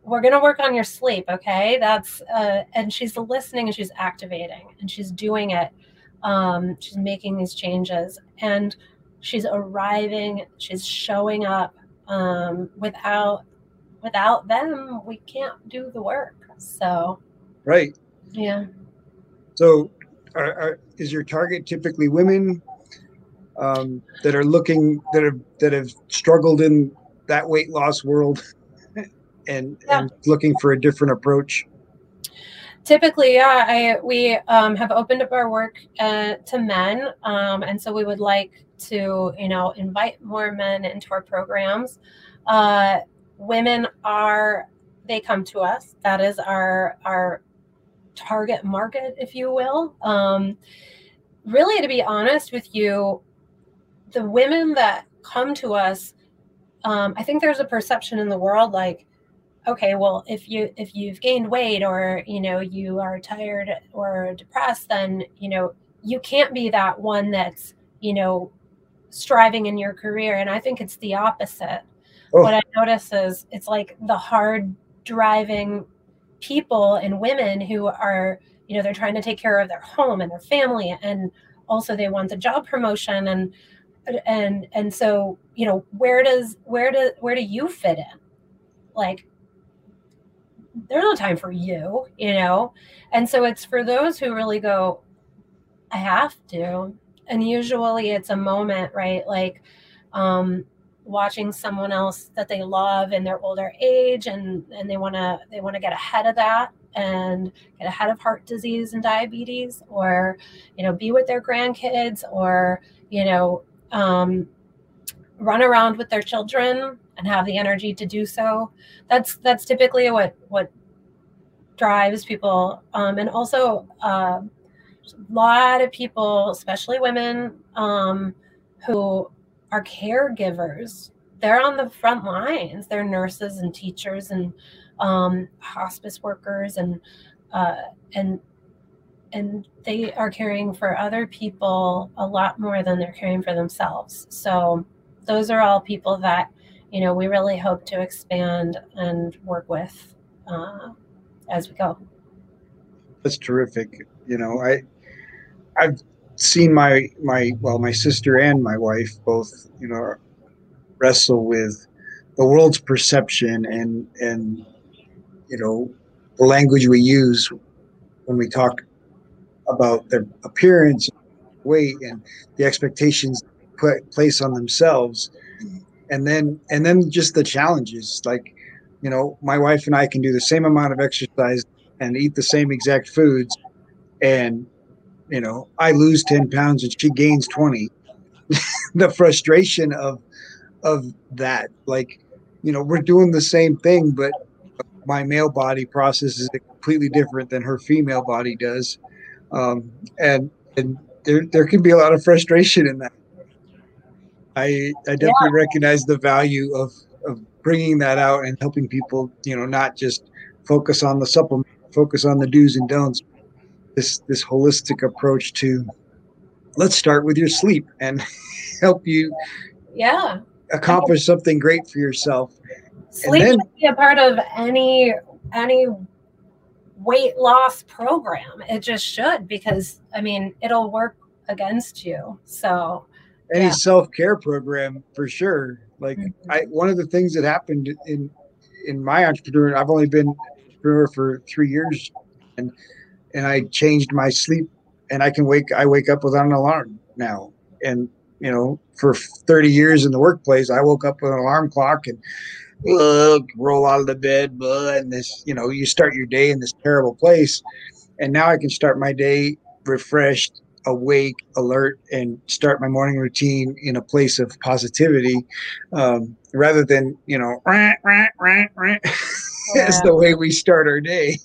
we're going to work on your sleep okay that's uh, and she's listening and she's activating and she's doing it um, she's making these changes and she's arriving she's showing up um, without without them, we can't do the work. So, right. Yeah. So, are, are, is your target typically women um, that are looking that have that have struggled in that weight loss world [laughs] and, yeah. and looking for a different approach? Typically, yeah, I, we um, have opened up our work uh, to men, um, and so we would like to, you know, invite more men into our programs. Uh, women are they come to us. That is our our target market, if you will. Um, really, to be honest with you, the women that come to us, um, I think there's a perception in the world like, okay, well, if you if you've gained weight or you know you are tired or depressed, then you know you can't be that one that's you know striving in your career. And I think it's the opposite oh. what I notice is it's like the hard driving people and women who are, you know, they're trying to take care of their home and their family and also they want the job promotion and and and so you know where does where do where do you fit in? Like there's no time for you you know? And so it's for those who really go i have to. And usually it's a moment right? Like um watching someone else that they love in their older age and and they want to they want to get ahead of that and get ahead of heart disease and diabetes or you know be with their grandkids or you know um, run around with their children and have the energy to do so. That's that's typically what what drives people um, and also uh, a lot of people especially women um, who are caregivers. They're on the front lines. They're nurses and teachers and um, hospice workers and uh, and and they are caring for other people a lot more than they're caring for themselves. So those are all people that you know we really hope to expand and work with uh, as we go. That's terrific. You know, I I've seen my my well my sister and my wife both you know wrestle with the world's perception and and you know the language we use when we talk about their appearance weight and the expectations put place on themselves. And then and then just the challenges like you know my wife and i can do the same amount of exercise and eat the same exact foods and you know, I lose 10 pounds and she gains 20. [laughs] the frustration of of that. Like, you know, we're doing the same thing, but my male body processes it completely different than her female body does. Um, and and there there can be a lot of frustration in that. I I definitely yeah. recognize the value of of bringing that out and helping people, you know, not just focus on the supplement, focus on the do's and don'ts, this this holistic approach to let's start with your sleep and [laughs] help you yeah. accomplish something great for yourself. Sleep then, should be a part of any any weight loss program. It just should because i mean it'll work against you. So any yeah. self-care program for sure. Like mm-hmm. i one of the things that happened in in my entrepreneur i've only been entrepreneur for three years and and I changed my sleep and I can wake I wake up without an alarm now. And you know, for 30 years in the workplace, I woke up with an alarm clock and uh, roll out of the bed, uh, and this, you know, you start your day in this terrible place. And now I can start my day refreshed, awake, alert, and start my morning routine in a place of positivity, um, rather than you know, rah, rah, rah, rah. Yeah. is the way we start our day.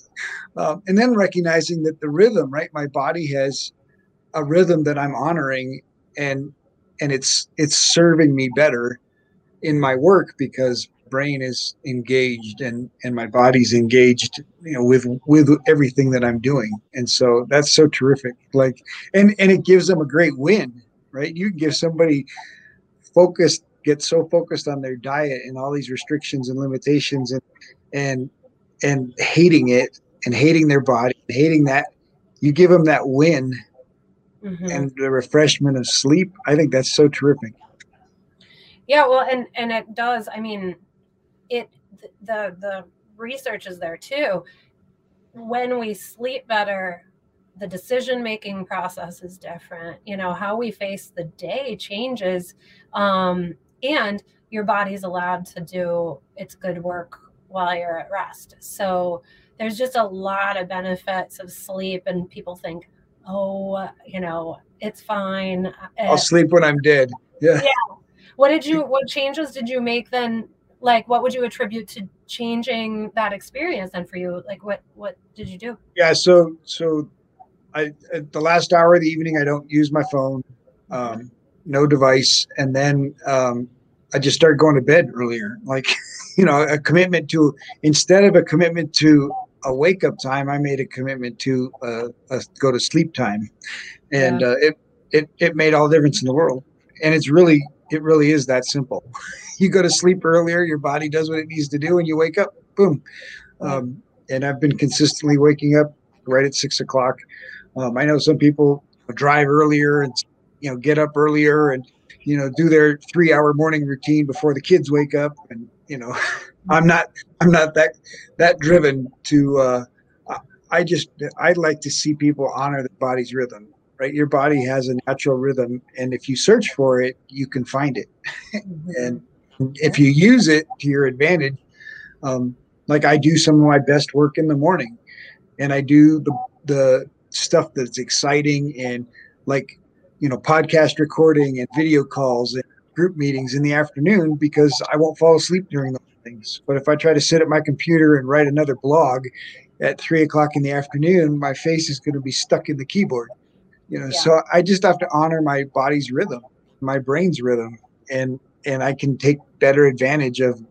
Um, and then recognizing that the rhythm, right? My body has a rhythm that I'm honoring, and and it's it's serving me better in my work because brain is engaged and and my body's engaged you know with with everything that i'm doing. And so that's so terrific. Like and and it gives them a great win right? You give somebody focused get so focused on their diet and all these restrictions and limitations and and and hating it and hating their body, hating that, you give them that win mm-hmm. and the refreshment of sleep. I think that's so terrific. Yeah, well, and and it does. I mean, it the the research is there too. When we sleep better, the decision making process is different. You know how we face the day changes, um, and your body's allowed to do its good work while you're at rest. So there's just a lot of benefits of sleep and people think oh you know it's fine. I'll sleep when i'm dead. Yeah. Yeah. What did you what changes did you make then? Like what would you attribute to changing that experience then for you? Like what what did you do? Yeah so so i at the last hour of the evening i don't use my phone um no device and then um i just started going to bed earlier. Like [laughs] you know a commitment to instead of a commitment to a wake up time, I made a commitment to uh, go to sleep time, and yeah. uh, it it it made all the difference in the world. And it's really it really is that simple. [laughs] you go to sleep earlier, your body does what it needs to do, and you wake up, boom. Um, and I've been consistently waking up right at six o'clock. Um, I know some people drive earlier and you know get up earlier and you know do their three hour morning routine before the kids wake up and you know [laughs] i'm not i'm not that that driven to uh i just i'd like to see people honor the body's rhythm right your body has a natural rhythm and if you search for it you can find it mm-hmm. and If you use it to your advantage, um, like I do some of my best work in the morning, and I do the the stuff that's exciting and like you know podcast recording and video calls and group meetings in the afternoon because I won't fall asleep during those things. But if I try to sit at my computer and write another blog at three o'clock in the afternoon, my face is going to be stuck in the keyboard. You know, yeah. so I just have to honor my body's rhythm, my brain's rhythm, and and I can take better advantage of,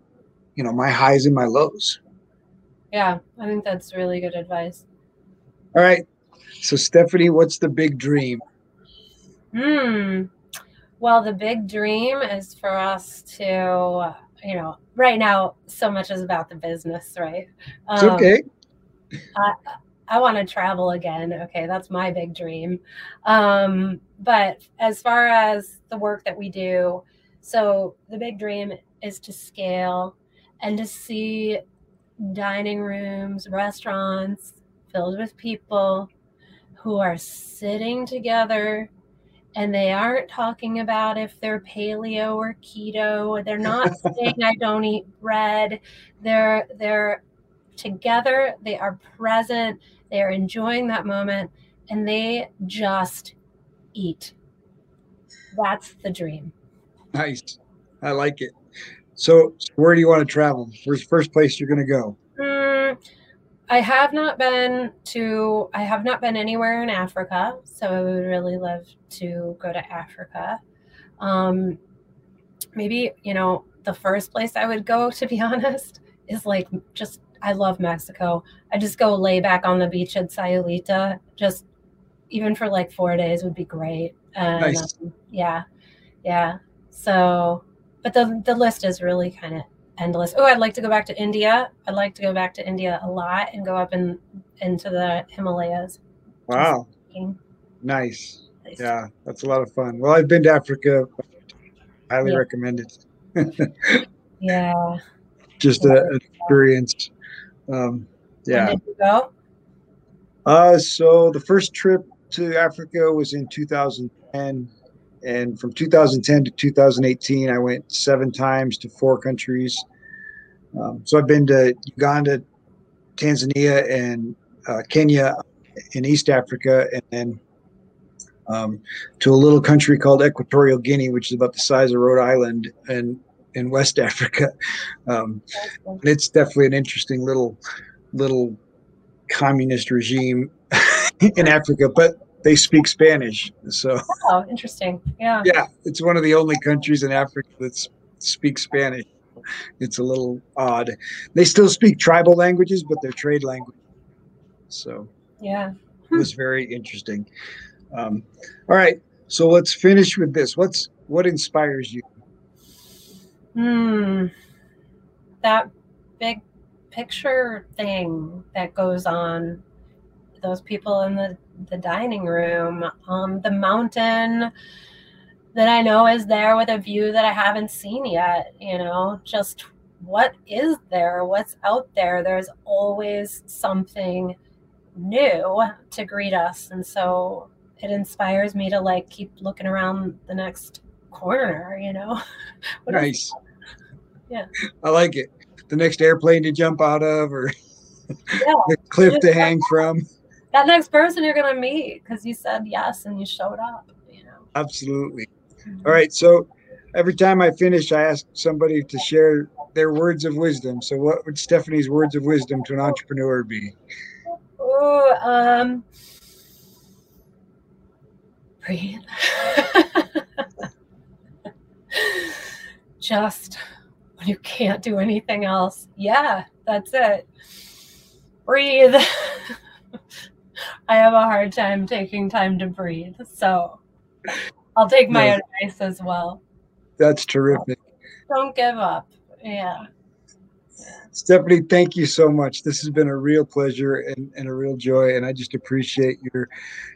you know, my highs and my lows. Yeah, I think that's really good advice. All right. So Stephanie, what's the big dream? Hmm. Well, the big dream is for us to, you know, right now, so much is about the business, right? It's um, okay. I, I want to travel again. Okay, that's my big dream. Um, but as far as the work that we do, so the big dream is to scale and to see dining rooms, restaurants filled with people who are sitting together and they aren't talking about if they're paleo or keto. They're not [laughs] saying i don't eat bread. They're they're together they are present they're enjoying that moment and they just eat. That's the dream. Nice. I like it. So where do you want to travel? Where's the first place you're going to go I have not been to I have not been anywhere in Africa, so I would really love to go to Africa. Um, maybe you know the first place I would go, [laughs] to be honest, is like just I love Mexico. I just go lay back on the beach at Sayulita, just even for like four days would be great. And, nice. Um, yeah, yeah. So, but the the list is really kind of endless. Oh, I'd like to go back to India. I'd like to go back to India a lot and go up in into the Himalayas. Wow. Nice. nice. Yeah, that's a lot of fun. Well, I've been to Africa. Highly yeah. recommend it. [laughs] yeah. Just yeah. an experience. Um, yeah. When did you go? Uh, so the first trip to Africa was in 2010 and from 2010 to 2018 i went seven times to four countries. Um, so i've been to uganda tanzania and uh, kenya in east africa and then um, to a little country called equatorial guinea which is about the size of rhode island and in west [laughs] africa. Um, it's definitely an interesting little little communist regime [laughs] in africa. But they speak Spanish. So oh, interesting. Yeah. Yeah, it's one of the only countries in Africa that speaks Spanish. It's a little odd. They still speak tribal languages, but they're trade language. So yeah, it was very interesting. Um, all right, so let's finish with this. What's what inspires you? Hmm, that big picture thing that goes on. Those people in the the dining room, um, the mountain that I know is there with a view that I haven't seen yet. You know, just what is there? What's out there? There's always something new to greet us. And so it inspires me to like keep looking around the next corner, you know? [laughs] nice. Yeah. I like it. The next airplane to jump out of or yeah. [laughs] the cliff to hang from that next person you're gonna meet because you said yes and you showed up. You know. Absolutely. Mm-hmm. All right. So every time I finish, I ask somebody to share their words of wisdom. So what would Stephanie's words of wisdom to an entrepreneur be? Oh, um, breathe. [laughs] Just when you can't do anything else. Yeah, that's it. Breathe. [laughs] I have a hard time taking time to breathe. So I'll take my no. advice as well. That's terrific. Don't give up. Yeah. Stephanie, thank you so much. This has been a real pleasure and, and a real joy. And I just appreciate your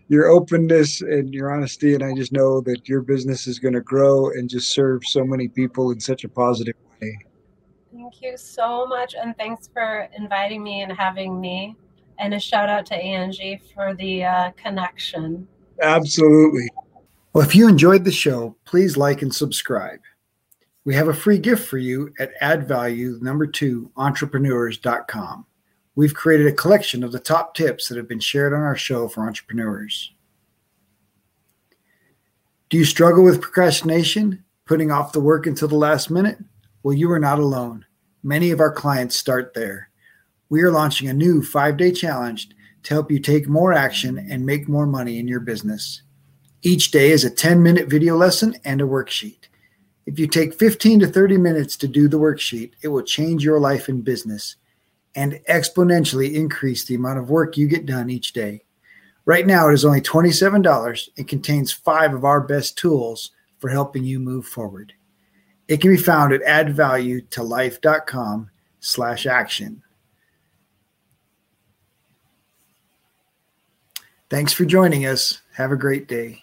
your openness and your honesty. And I just know that your business is going to grow and just serve so many people in such a positive way. Thank you so much. And thanks for inviting me and having me and a shout out to Angie for the uh, connection. Absolutely. Well, if you enjoyed the show, please like and subscribe. We have a free gift for you at add value number two entrepreneurs.com. We've created a collection of the top tips that have been shared on our show for entrepreneurs. Do you struggle with procrastination, putting off the work until the last minute? Well, you are not alone. Many of our clients start there. We are launching a new five day challenge to help you take more action and make more money in your business. Each day is a 10 minute video lesson and a worksheet. If you take 15 to 30 minutes to do the worksheet, it will change your life and business and exponentially increase the amount of work you get done each day. Right now, it is only $27 and contains five of our best tools for helping you move forward. It can be found at addvaluetolife.com slash action. Thanks for joining us. Have a great day.